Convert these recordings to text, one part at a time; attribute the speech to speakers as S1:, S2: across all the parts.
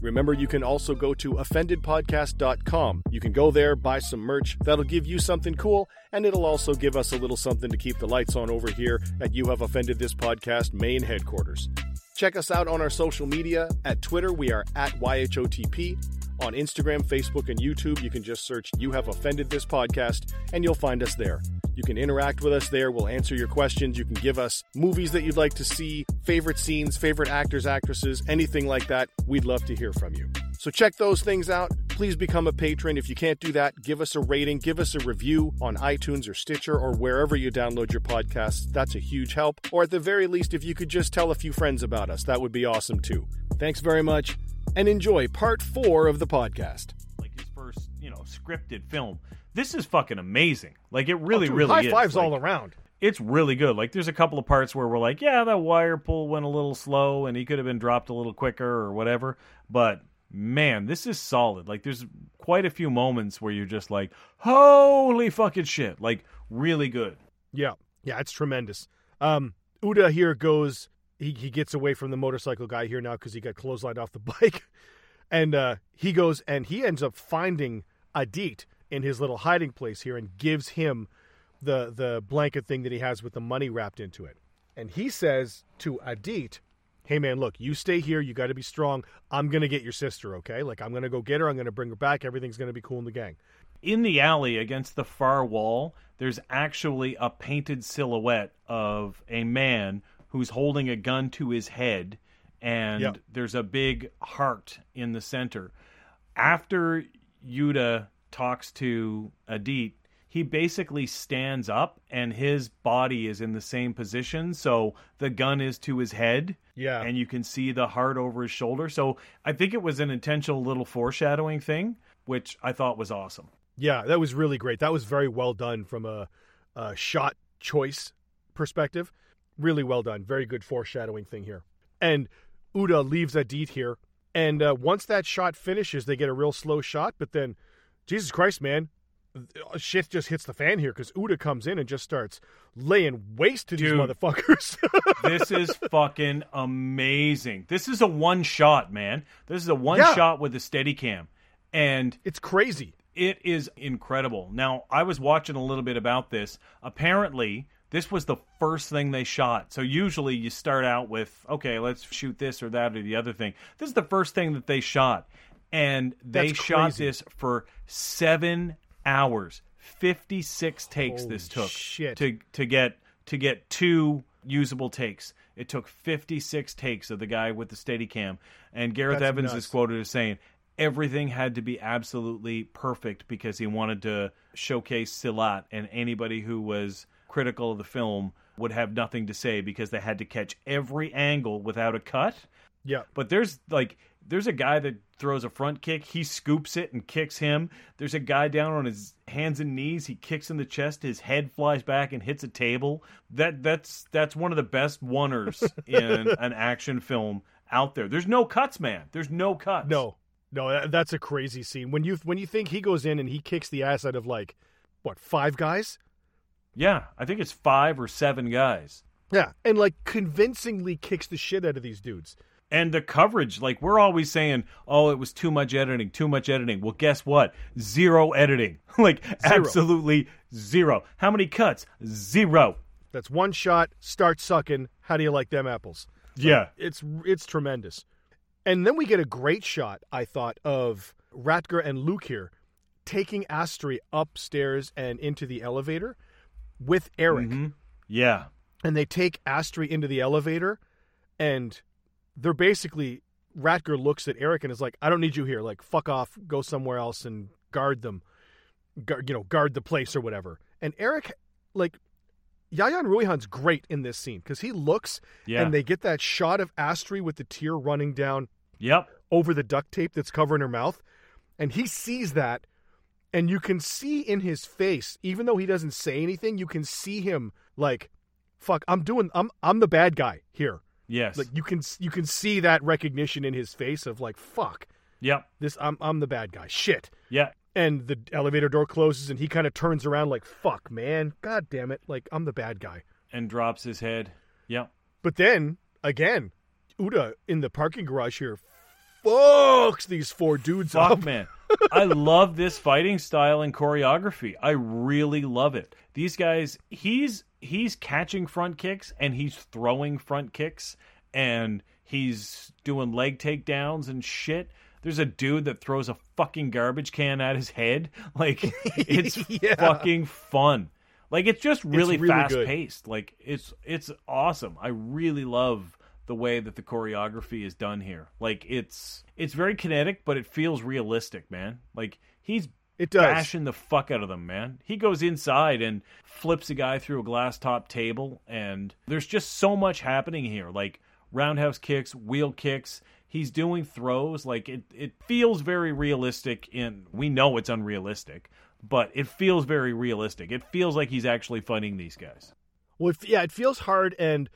S1: Remember, you can also go to offendedpodcast.com. You can go there, buy some merch. That'll give you something cool, and it'll also give us a little something to keep the lights on over here at You Have Offended This Podcast main headquarters. Check us out on our social media. At Twitter, we are at YHOTP. On Instagram, Facebook, and YouTube, you can just search You Have Offended This Podcast, and you'll find us there. You can interact with us there. We'll answer your questions. You can give us movies that you'd like to see, favorite scenes, favorite actors, actresses, anything like that. We'd love to hear from you. So check those things out. Please become a patron. If you can't do that, give us a rating, give us a review on iTunes or Stitcher or wherever you download your podcasts. That's a huge help. Or at the very least, if you could just tell a few friends about us, that would be awesome too. Thanks very much and enjoy part four of the podcast.
S2: like his first, you know, scripted film. This is fucking amazing. Like it really,
S1: Oh, dude,
S2: really
S1: high
S2: is.
S1: fives
S2: Like,
S1: all around.
S2: It's really good. Like there's a couple of parts where we're like, yeah, that wire pull went a little slow, and he could have been dropped a little quicker or whatever. But man, this is solid. Like there's quite a few moments where you're just like, holy fucking shit! Like really good.
S1: Yeah, yeah, it's tremendous. Um, Uda here goes. He he gets away from the motorcycle guy here now because he got clotheslined off the bike, and uh, he goes and he ends up finding Adit in his little hiding place here and gives him the the blanket thing that he has with the money wrapped into it. And he says to Adit, "Hey man, look, you stay here. You got to be strong. I'm gonna get your sister, okay? Like I'm gonna go get her. I'm gonna bring her back. Everything's gonna be cool in the gang."
S2: in the alley against the far wall, there's actually a painted silhouette of a man who's holding a gun to his head, and
S1: Yep.
S2: there's a big heart in the center. After Yuda talks to Adit, he basically stands up and his body is in the same position. So the gun is to his head.
S1: Yeah.
S2: And you can see the heart over his shoulder. So I think it was an intentional little foreshadowing thing, which I thought was awesome.
S1: Yeah, that was really great. That was very well done from a, a shot choice perspective. Really well done. Very good foreshadowing thing here. And Uda leaves Adit here. And uh, once that shot finishes, they get a real slow shot. But then, Jesus Christ, man, uh, shit just hits the fan here because Uda comes in and just starts laying waste to these motherfuckers.
S2: this is fucking amazing. This is a one shot, man. This is a one
S1: Yeah.
S2: shot with a steady cam. And
S1: it's crazy.
S2: it is incredible. Now, I was watching a little bit about this. Apparently, this was the first thing they shot. So usually you start out with, okay, let's shoot this or that or the other thing. This is the first thing that they shot. And they
S1: That's
S2: shot
S1: crazy.
S2: this for seven hours. Fifty six takes
S1: Holy
S2: this took
S1: shit.
S2: to to get to get two usable takes. It took 56 takes of the guy with the steady cam. And Gareth
S1: That's
S2: Evans
S1: nuts.
S2: is quoted as saying, everything had to be absolutely perfect because he wanted to showcase Silat, and anybody who was critical of the film would have nothing to say because they had to catch every angle without a cut.
S1: Yeah.
S2: But there's like there's a guy that throws a front kick, he scoops it and kicks him. There's a guy down on his hands and knees, he kicks in the chest, his head flies back and hits a table. That that's that's one of the best oneers in an action film out there. There's no cuts, man. There's no cuts.
S1: No, no, that's a crazy scene. When you when you think he goes in and he kicks the ass out of like what five guys?
S2: Yeah, I think it's 5 or 7 guys.
S1: Yeah, and like convincingly kicks the shit out of these dudes.
S2: And the coverage, like we're always saying, oh, it was too much editing, too much editing. Well, guess what? Zero editing. like absolutely zero. How many cuts? Zero.
S1: That's one shot. Start sucking. How do you like them apples?
S2: Yeah.
S1: It's it's tremendous. And then we get a great shot, I thought, of Ratger and Luke here taking Astri upstairs and into the elevator with Eric.
S2: Mhm. Yeah.
S1: And they take Astri into the elevator and they're basically Ratger looks at Eric and is like, "I don't need you here. Like, fuck off. Go somewhere else and guard them. Guard, you know, guard the place or whatever." And Eric, like, Yayan Ruhian's great in this scene because he looks
S2: Yeah.
S1: and they get that shot of Astri with the tear running down
S2: Yep.
S1: over the duct tape that's covering her mouth. And he sees that, and you can see in his face, even though he doesn't say anything, you can see him like, "Fuck, I'm doing, I'm, I'm the bad guy here."
S2: Yes.
S1: Like you can, you can see that recognition in his face of like, "Fuck,
S2: yep.
S1: this, I'm, I'm the bad guy." Shit.
S2: Yeah.
S1: And the elevator door closes, and he kind of turns around like, "Fuck, man, god damn it, like I'm the bad guy."
S2: And drops his head. Yep.
S1: But then again, Uda in the parking garage here fucks these four dudes
S2: Fuck,
S1: up.
S2: man. I love this fighting style and choreography. I really love it. These guys, he's he's catching front kicks and he's throwing front kicks and he's doing leg takedowns and shit. There's a dude that throws a fucking garbage can at his head. Like it's
S1: Yeah.
S2: fucking fun. Like it's just really,
S1: really
S2: fast
S1: good.
S2: paced. Like it's it's awesome. I really love the way that the choreography is done here. Like it's it's very kinetic, but it feels realistic, man. Like he's
S1: It does.
S2: bashing the fuck out of them, man. He goes inside and flips a guy through a glass top table, and there's just so much happening here. Like roundhouse kicks, wheel kicks. He's doing throws. Like it, it feels very realistic. In we know it's unrealistic, but it feels very realistic. It feels like he's actually fighting these guys.
S1: Well, yeah, it feels hard, and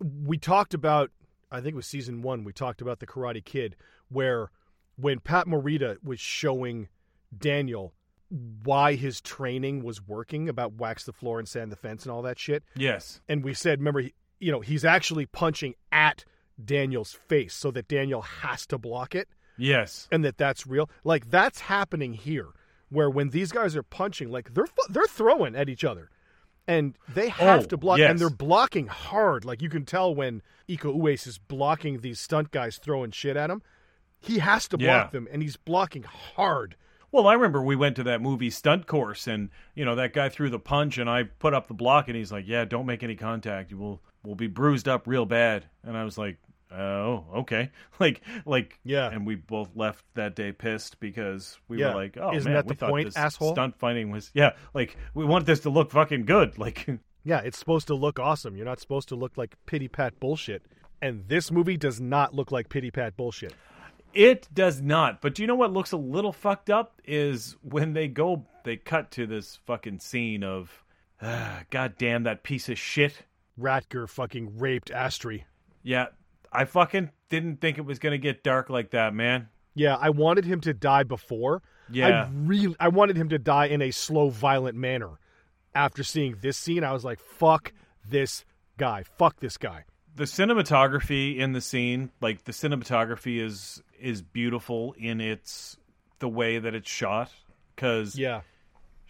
S1: we talked about. I think it was season one. We talked about the Karate Kid, where when Pat Morita was showing Daniel why his training was working about wax the floor and sand the fence and all that shit,
S2: Yes.
S1: and we said, remember, he, you know, he's actually punching at Daniel's face so that Daniel has to block it
S2: Yes.
S1: and that that's real. Like that's happening here, where when these guys are punching, like they're they're throwing at each other, and they oh, have
S2: Oh,
S1: to block,
S2: yes.
S1: and they're blocking hard. Like you can tell when Iko Uwais is blocking these stunt guys throwing shit at him. He has to block
S2: Yeah.
S1: them, and he's blocking hard.
S2: Well, I remember we went to that movie stunt course, and you know that guy threw the punch, and I put up the block, and he's like, "Yeah, don't make any contact. You will will be bruised up real bad." And I was like, "Oh, okay." Like, like,
S1: Yeah.
S2: And we both left that day pissed because we
S1: Yeah.
S2: were like, "Oh
S1: Isn't
S2: man,
S1: that the point, asshole?"
S2: stunt fighting was yeah, like we want this to look fucking good." Like,
S1: Yeah, it's supposed to look awesome. You're not supposed to look like pity pat bullshit. And this movie does not look like pity pat bullshit.
S2: It does not. But do you know what looks a little fucked up is when they go, they cut to this fucking scene of, ah, God damn that piece of shit.
S1: Ratger fucking raped Astri.
S2: Yeah, I fucking didn't think it was gonna get dark like that, man.
S1: Yeah, I wanted him to die before.
S2: Yeah.
S1: I really I wanted him to die in a slow, violent manner. After seeing this scene, I was like, fuck this guy. Fuck this guy.
S2: The cinematography in the scene, like the cinematography is is beautiful in its the way that it's shot because
S1: Yeah.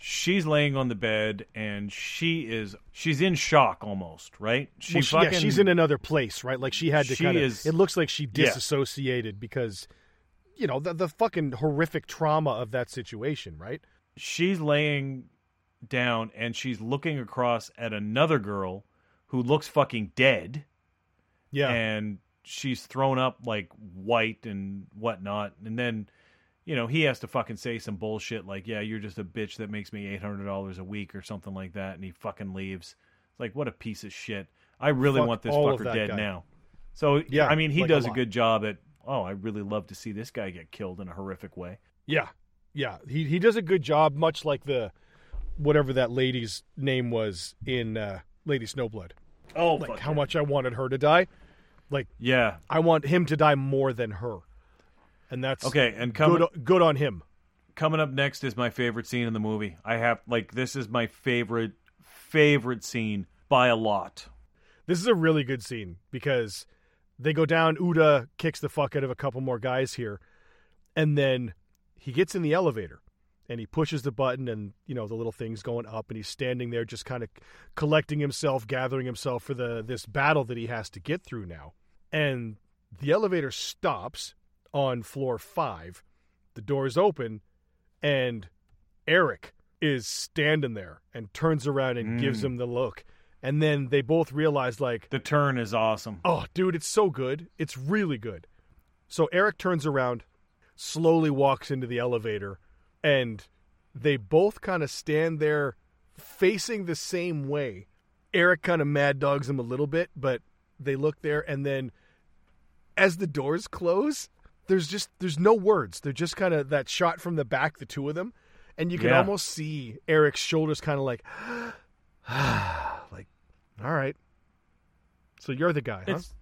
S2: She's laying on the bed and she is she's in shock almost, right? She
S1: Well, she-
S2: fucking
S1: yeah, she's in another place, right? Like she had to
S2: She
S1: kind of
S2: is-
S1: it looks like she
S2: Yeah.
S1: disassociated because you know, the the fucking horrific trauma of that situation, right?
S2: she's laying down and she's looking across at another girl who looks fucking dead
S1: Yeah.
S2: and she's thrown up like white and whatnot and then you know he has to fucking say some bullshit like yeah you're just a bitch that makes me $800 a week or something like that and he fucking leaves it's like what a piece of shit i really
S1: Fuck
S2: want this fucker dead
S1: guy.
S2: now so
S1: Yeah,
S2: i mean he
S1: like
S2: does a,
S1: lot.
S2: good job at oh i really love to see this guy get killed in a horrific way
S1: Yeah, yeah. He he does a good job, much like the whatever that lady's name was in uh, Lady Snowblood.
S2: oh
S1: Like how much I wanted her to die. Like
S2: yeah
S1: I want him to die more than her, and that's
S2: okay and coming
S1: Good, good on him.
S2: coming up next is my favorite scene in the movie. I have like this is my favorite favorite scene by a lot.
S1: This is a really good scene because they go down. Uda kicks the fuck out of a couple more guys here, and then he gets in the elevator and he pushes the button, and you know the little thing's going up, and he's standing there just kind of collecting himself, gathering himself for the this battle that he has to get through now. And the elevator stops on floor five. The doors open, and Eric is standing there and turns around and gives
S2: Mm.
S1: him the look. And then they both realize, like,
S2: The turn is awesome.
S1: oh, dude, it's so good. It's really good. So Eric turns around, slowly walks into the elevator, and they both kind of stand there facing the same way. Eric kind of mad dogs him a little bit, but they look there and then as the doors close, there's just there's no words. They're just kind of that shot from the back, the two of them, and you can
S2: Yeah.
S1: almost see Eric's shoulders kind of like like all right. So you're the guy, huh?
S2: It's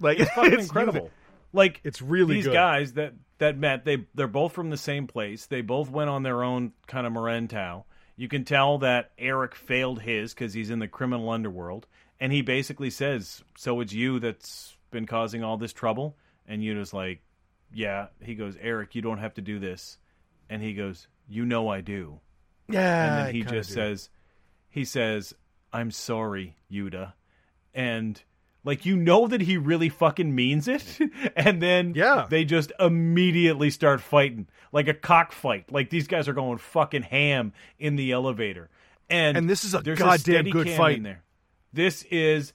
S1: like
S2: it's fucking
S1: that-
S2: incredible. Like
S1: It's really
S2: these
S1: good.
S2: guys that that met. They they're both from the same place. They both went on their own kind of Merantau. You can tell that Eric failed his because he's in the criminal underworld, and he basically says, "So it's you that's been causing all this trouble." And Yuna's like, "Yeah." He goes, "Eric, you don't have to do this," and he goes, "You know I do."
S1: Yeah.
S2: and then he just
S1: do.
S2: says he says i'm sorry yuda and like you know that he really fucking means it and then
S1: Yeah.
S2: they just immediately start fighting like a cockfight like these guys are going fucking ham in the elevator and
S1: And this is a goddamn
S2: steady
S1: good fight.
S2: in there this is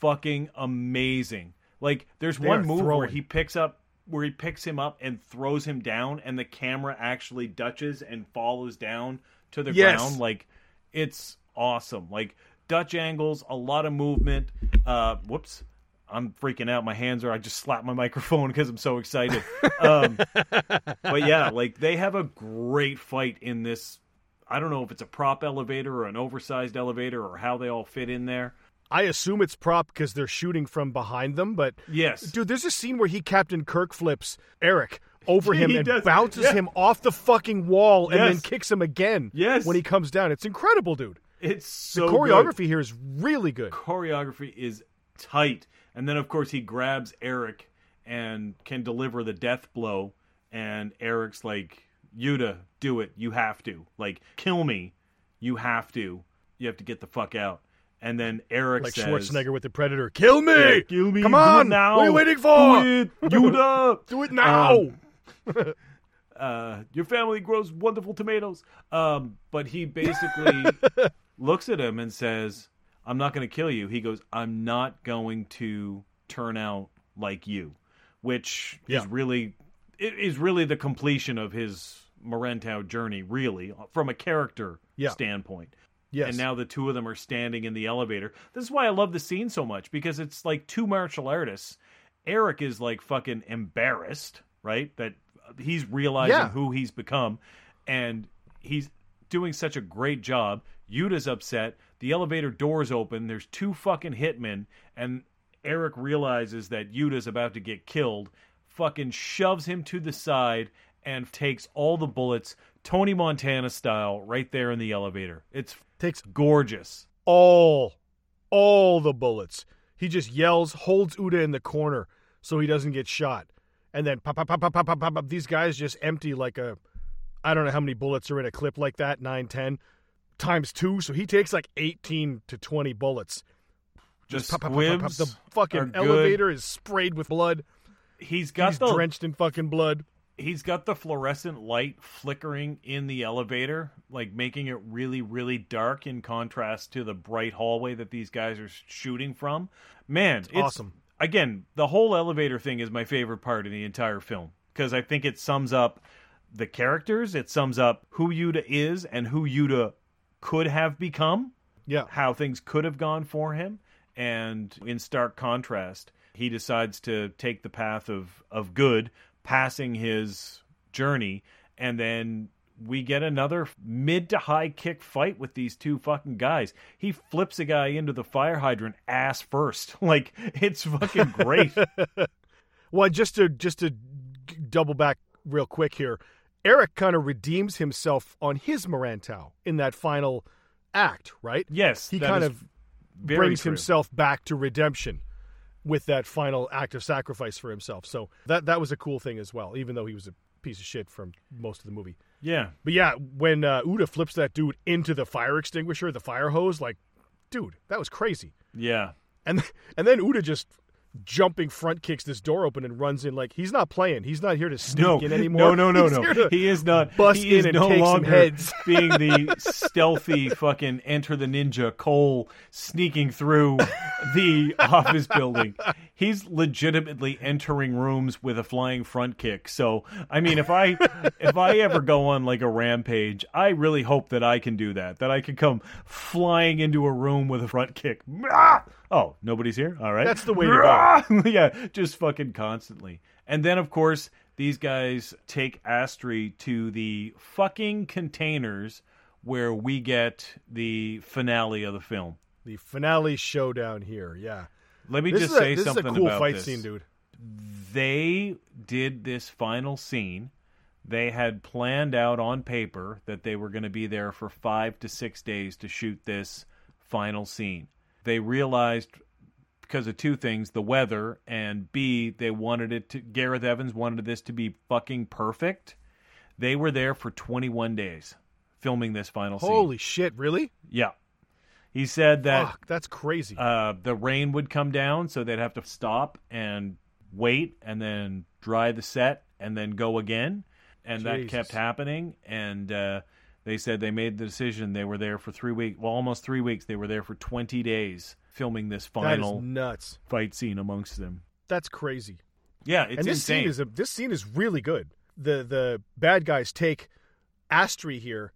S2: fucking amazing like there's
S1: They
S2: one move where he picks up where he picks him up and throws him down and the camera actually dutches and follows down to the
S1: Yes.
S2: ground. Like it's awesome. Like dutch angles a lot of movement. Uh whoops. I'm freaking out. My hands are i just slapped my microphone because i'm so excited. Um but yeah like they have a great fight in this. I don't know if it's a prop elevator or an oversized elevator or how they all fit in there
S1: I assume it's prop because they're shooting from behind them, but
S2: yes
S1: dude, there's a scene where he Captain Kirk flips Eric over him and
S2: does,
S1: bounces
S2: yeah.
S1: him off the fucking wall and then kicks him again.
S2: Yes.
S1: when he comes down, it's incredible, dude.
S2: it's
S1: The choreography
S2: good.
S1: here is really good.
S2: choreography is tight. And then, of course, he grabs Eric and can deliver the death blow. And Eric's like, Yuda, do it. You have to. Like, kill me. You have to. You have to get the fuck out. And then Eric
S1: Like
S2: says,
S1: Schwarzenegger with the Predator. Kill me!
S2: Yeah, kill me.
S1: Come on!
S2: now.
S1: What are you waiting for?
S2: Do it, Yuda.
S1: Do it now!
S2: Um, uh, your family grows wonderful tomatoes. Um, but he basically looks at him and says, I'm not going to kill you. He goes, I'm not going to turn out like you, which
S1: Yeah.
S2: is really it is really the completion of his Merantau journey, really, from a character
S1: Yeah.
S2: standpoint.
S1: Yes.
S2: And now the two of them are standing in the elevator. This is why I love the scene so much because it's like two martial artists. Eric is like fucking embarrassed, right? That he's realizing
S1: Yeah.
S2: who he's become and he's doing such a great job. Yuda's upset. The elevator doors open. There's two fucking hitmen and Eric realizes that Yuda's about to get killed, fucking shoves him to the side and takes all the bullets Tony Montana style right there in the elevator. It's
S1: Takes
S2: gorgeous.
S1: all, all the bullets. He just yells, holds Uda in the corner so he doesn't get shot. And then pop, pop, pop, pop, pop, pop, pop, pop. These guys just empty like a, I don't know how many bullets are in a clip like that, nine, ten, times two. So he takes like 18 to 20 bullets. Just pop, pop, pop, pop. The fucking elevator is sprayed with blood.
S2: He's got
S1: He's
S2: the
S1: drenched in fucking blood.
S2: He's got the fluorescent light flickering in the elevator, like making it really, really dark in contrast to the bright hallway that these guys are shooting from. Man, it's
S1: awesome.
S2: Again, the whole elevator thing is my favorite part of the entire film because I think it sums up the characters, it sums up who Yuda is and who Yuda could have become
S1: Yeah.
S2: how things could have gone for him. And in stark contrast, he decides to take the path of, of good, passing his journey. And then we get another mid to high kick fight with these two fucking guys. He flips a guy into the fire hydrant ass first. Like, it's fucking great.
S1: Well, just to just to double back real quick here, Eric kind of redeems himself on his Merantau in that final act, right?
S2: yes.
S1: he kind of brings
S2: true.
S1: himself back to redemption with that final act of sacrifice for himself. So that that was a cool thing as well, even though he was a piece of shit from most of the movie.
S2: Yeah.
S1: But yeah, when uh, Uda flips that dude into the fire extinguisher, the fire hose, like, dude, that was crazy.
S2: Yeah.
S1: And and then Uda just jumping front kicks this door open and runs in like he's not playing. He's not here to sneak
S2: no,
S1: in anymore.
S2: No, no, no,
S1: He's
S2: no. He is not.
S1: bust
S2: he is
S1: in and
S2: no
S1: take some
S2: longer
S1: heads.
S2: being the stealthy fucking enter the ninja Cole sneaking through the office building. He's legitimately entering rooms with a flying front kick. So, I mean, if I if I ever go on like a rampage, I really hope that I can do that. That I can come flying into a room with a front kick. Ah! Oh, nobody's here. All right,
S1: That's the way to go.
S2: yeah, just fucking constantly. And then, of course, these guys take Astri to the fucking containers where we get the finale of the film.
S1: The finale showdown here. Yeah.
S2: Let me
S1: This
S2: just
S1: a,
S2: say
S1: this
S2: something
S1: is a cool
S2: about
S1: fight
S2: this.
S1: scene, dude.
S2: They did this final scene. They had planned out on paper that they were going to be there for five to six days to shoot this final scene. They realized because of two things the weather and B, they wanted it to, Gareth Evans wanted this to be fucking perfect. They were there for 21 days filming this final scene.
S1: Holy shit, really?
S2: Yeah. He said that
S1: Fuck, that's crazy.
S2: uh, the rain would come down, so they'd have to stop and wait, and then dry the set, and then go again. And that kept happening. And uh, they said they made the decision. They were there for three weeks, well, almost three weeks. They were there for twenty days filming this final
S1: nuts.
S2: fight scene amongst them.
S1: That's crazy.
S2: Yeah, it's
S1: and this
S2: insane.
S1: scene is a, this scene is really good. The the bad guys take Astri here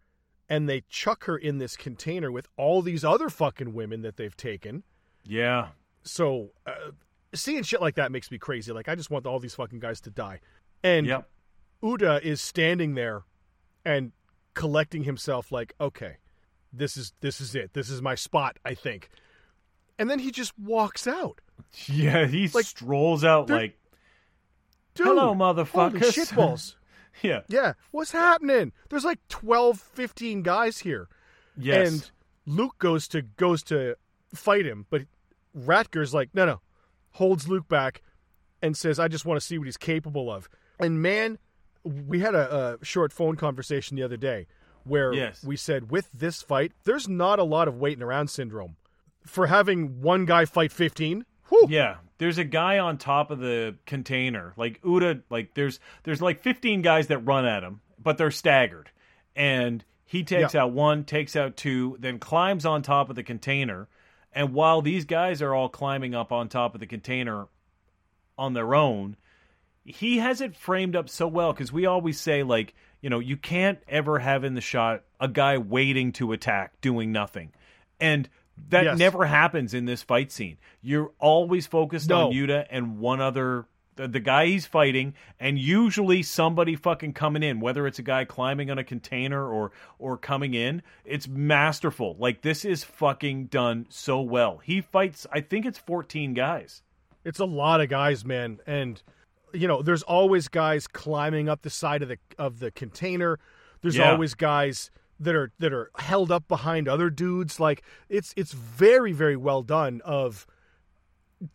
S1: and they chuck her in this container with all these other fucking women that they've taken.
S2: yeah,
S1: So uh, seeing shit like that makes me crazy. Like I just want all these fucking guys to die. And
S2: yep.
S1: Uda is standing there and collecting himself like, okay, this is this is it. This is my spot, I think. And then he just walks out.
S2: Yeah, he
S1: Like,
S2: strolls out like,
S1: Dude,
S2: "Hello, motherfuckers!"
S1: shitballs.
S2: yeah,
S1: yeah, what's happening? There's like 12, 15 guys here.
S2: yes,
S1: And Luke goes to goes to fight him, but Ratger's like, no, no, holds Luke back and says, I just want to see what he's capable of. And man, we had a, a short phone conversation the other day where
S2: Yes.
S1: we said, with this fight, there's not a lot of waiting around syndrome for having one guy fight 15. Whew,
S2: Yeah, there's a guy on top of the container. Like Uda, like there's there's like 15 guys that run at him, but they're staggered. And he takes
S1: Yeah.
S2: out one, takes out two, then climbs on top of the container. And while these guys are all climbing up on top of the container on their own, he has it framed up so well because we always say like you know you can't ever have in the shot a guy waiting to attack doing nothing. And that
S1: Yes.
S2: never happens in this fight scene. You're always focused
S1: No.
S2: on yuda and one other the, the guy he's fighting and usually somebody fucking coming in whether it's a guy climbing on a container or or coming in it's masterful. Like this is fucking done so well. He fights i think it's 14 guys.
S1: It's a lot of guys, man, and you know, there's always guys climbing up the side of the of the container. There's
S2: Yeah.
S1: always guys that are that are held up behind other dudes. Like it's it's very very well done of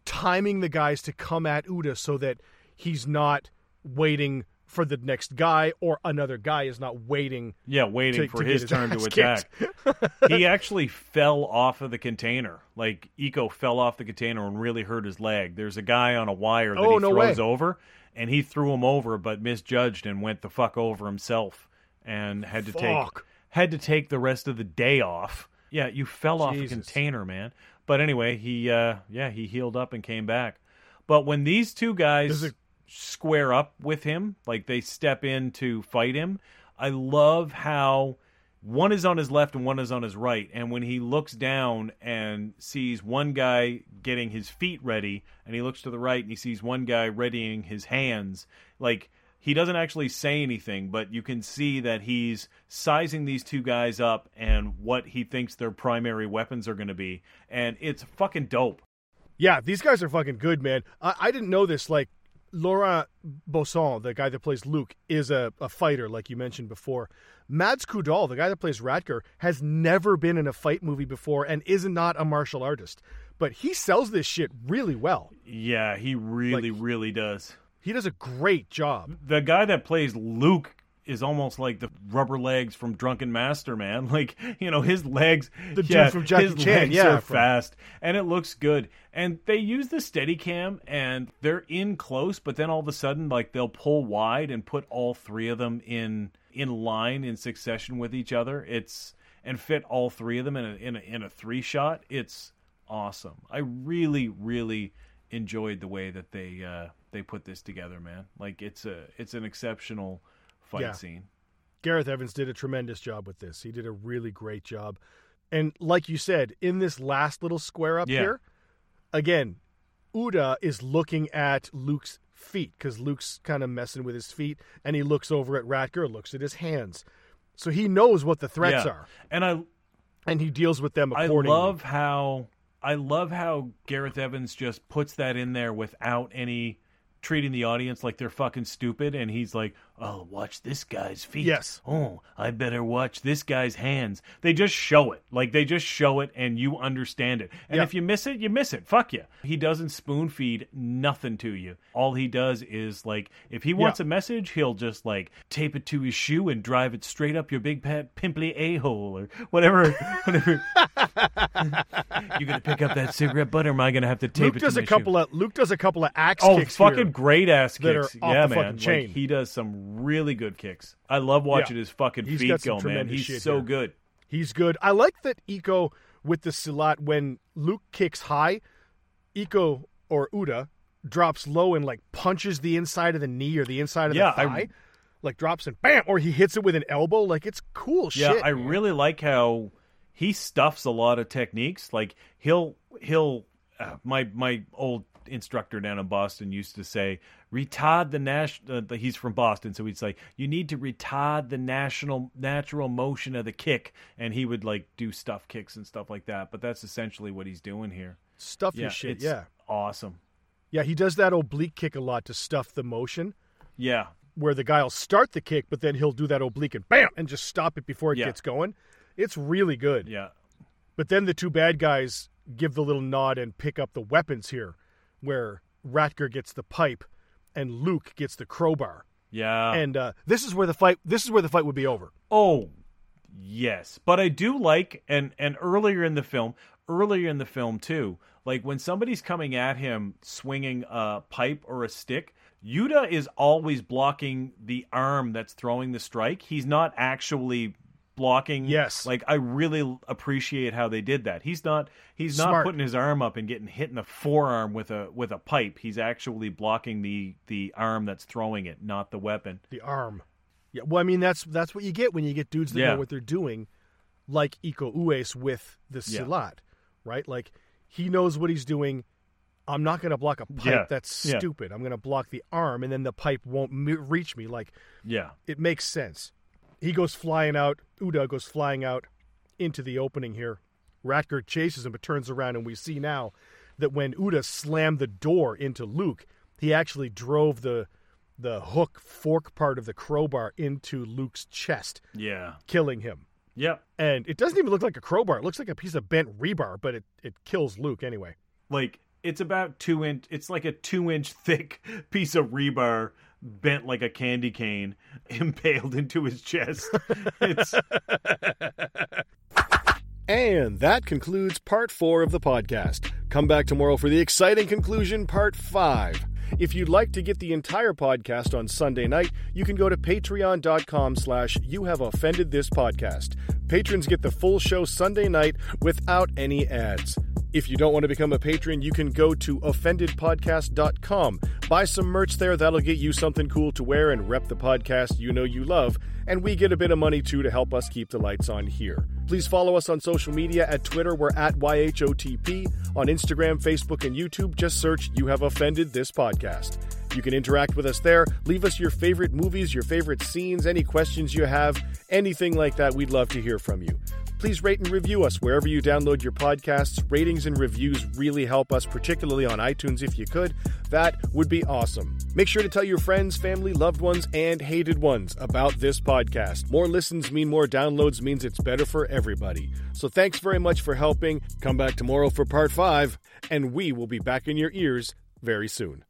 S1: timing the guys to come at Uda so that he's not waiting for the next guy or another guy is not waiting.
S2: Yeah, waiting
S1: to-
S2: for
S1: to
S2: his
S1: his
S2: turn to attack. he actually fell off of the container. Like Iko fell off the container and really hurt his leg. There's a guy on a wire that
S1: Oh,
S2: he
S1: no
S2: throws
S1: way.
S2: over, and he threw him over, but misjudged and went the fuck over himself, and had to take had to take the rest of the day off. Yeah, you fell off a container, man. But anyway, he uh, yeah he healed up and came back. But when these two guys square up with him, like they step in to fight him, I love how one is on his left and one is on his right. And when he looks down and sees one guy getting his feet ready, and he looks to the right and he sees one guy readying his hands, like he doesn't actually say anything, but you can see that he's sizing these two guys up and what he thinks their primary weapons are going to be. And it's fucking dope.
S1: Yeah, these guys are fucking good, man. I, I didn't know this. Like Laurent Buson, the guy that plays Luke, is a, a fighter, like you mentioned before. Mads Koudal, the guy that plays Ratger, has never been in a fight movie before and is not a martial artist. But he sells this shit really well.
S2: Yeah, he really,
S1: Like-
S2: really does.
S1: He does a great job.
S2: the guy that plays Luke is almost like the rubber legs from Drunken Master, man. Like you know, his legs,
S1: The dude
S2: yeah,
S1: from Jackie
S2: his
S1: Chan,
S2: legs
S1: yeah,
S2: are
S1: from-
S2: fast, and it looks good. And they use the Steadicam, and they're in close, but then all of a sudden, like they'll pull wide and put all three of them in in line in succession with each other. It's and fit all three of them in a in a, in a three shot. It's awesome. I really, really enjoyed the way that they uh, they put this together, man. Like it's a it's an exceptional fight
S1: Yeah.
S2: scene.
S1: Gareth Evans did a tremendous job with this. He did a really great job. And like you said, in this last little square up
S2: Yeah.
S1: here, again, Uda is looking at Luke's feet because Luke's kind of messing with his feet, and he looks over at Ratger, looks at his hands. So he knows what the threats
S2: Yeah.
S1: are,
S2: And I
S1: and he deals with them
S2: I love how I love how Gareth Evans just puts that in there without any treating the audience like they're fucking stupid and he's like, "Oh, watch this guy's feet."
S1: Yes.
S2: Oh, I better watch this guy's hands. They just show it. Like they just show it and you understand it. And
S1: Yeah.
S2: if you miss it, you miss it. Fuck you. He doesn't spoon feed nothing to you. All he does is like if he wants
S1: Yeah.
S2: a message, he'll just like tape it to his shoe and drive it straight up your big pet pimply a hole or whatever. whatever. you gonna pick up that cigarette butt, or am I gonna have to tape
S1: Luke
S2: it
S1: does
S2: to
S1: a couple
S2: shoe?
S1: of Luke does a couple of axe
S2: Oh,
S1: kicks
S2: fucking great ass kicks! yeah, man. Like, he does some really good kicks. I love watching
S1: Yeah.
S2: his fucking
S1: He's
S2: feet go, man. He's so
S1: here.
S2: good.
S1: He's good. I like that Iko with the Silat when Luke kicks high, Iko or Uda drops low and like punches the inside of the knee or the inside of
S2: Yeah,
S1: the
S2: I-
S1: thigh. like drops and bam, or he hits it with an elbow. Like it's cool shit.
S2: Yeah,
S1: shit.
S2: I
S1: man.
S2: really like how he stuffs a lot of techniques. Like he'll he'll uh, my my old instructor down in Boston used to say retard the national. Uh, he's from Boston, so he'd say you need to retard the national natural motion of the kick, and he would like do stuff kicks and stuff like that. But that's essentially what he's doing here.
S1: stuff
S2: Yeah,
S1: his shit.
S2: it's
S1: Yeah,
S2: awesome.
S1: yeah. He does that oblique kick a lot to stuff the motion.
S2: Yeah,
S1: Where the guy will start the kick, but then he'll do that oblique and bam, and just stop it before it
S2: Yeah.
S1: gets going. It's really good.
S2: yeah,
S1: But then the two bad guys give the little nod and pick up the weapons here, where Ratger gets the pipe and Luke gets the crowbar.
S2: yeah.
S1: and uh, this is where the fight. This is where the fight would be over.
S2: Oh, yes. But I do like and and earlier in the film, earlier in the film too, like when somebody's coming at him swinging a pipe or a stick, Yuda is always blocking the arm that's throwing the strike. He's not actually blocking
S1: Yes.
S2: like i really appreciate how they did that he's not he's not putting his arm up and getting hit in the forearm with a with a pipe he's actually blocking the the arm that's throwing it not the weapon
S1: The arm. Yeah. Well, I mean that's that's what you get when you get dudes that
S2: Yeah.
S1: know what they're doing, like Iko Uwais with the
S2: Yeah.
S1: Silat, right? Like he knows what he's doing. I'm not going to block a pipe.
S2: Yeah.
S1: That's
S2: Yeah.
S1: stupid. I'm going to block the arm, and then the pipe won't m- reach me. Like
S2: yeah
S1: it makes sense. He goes flying out. Uda goes flying out into the opening here. Ratger chases him, but turns around, and we see now that when Uda slammed the door into Luke, he actually drove the the hook fork part of the crowbar into Luke's chest,
S2: yeah
S1: killing him.
S2: yep
S1: And it doesn't even look like a crowbar; it looks like a piece of bent rebar, but it it kills Luke anyway.
S2: like it's about two inch it's like a two inch thick piece of rebar bent like a candy cane impaled into his chest it's
S1: And that concludes part four of the podcast. Come back tomorrow for the exciting conclusion, part five. If you'd like to get the entire podcast on Sunday night, you can go to patreon.com slash you have offended this podcast. Patrons get the full show Sunday night without any ads. If you don't want to become a patron, you can go to offendedpodcast.com. Buy some merch there, that'll get you something cool to wear and rep the podcast you know you love, and we get a bit of money too to help us keep the lights on here. Please follow us on social media at Twitter, we're at YHOTP. On Instagram, Facebook, and YouTube, just search You Have Offended This Podcast. You can interact with us there. Leave us your favorite movies, your favorite scenes, any questions you have, anything like that. We'd love to hear from you. Please rate and review us wherever you download your podcasts. Ratings and reviews really help us, particularly on iTunes if you could. That would be awesome. Make sure to tell your friends, family, loved ones, and hated ones about this podcast. More listens mean more downloads means it's better for everybody. So thanks very much for helping. Come back tomorrow for part five, and we will be back in your ears very soon.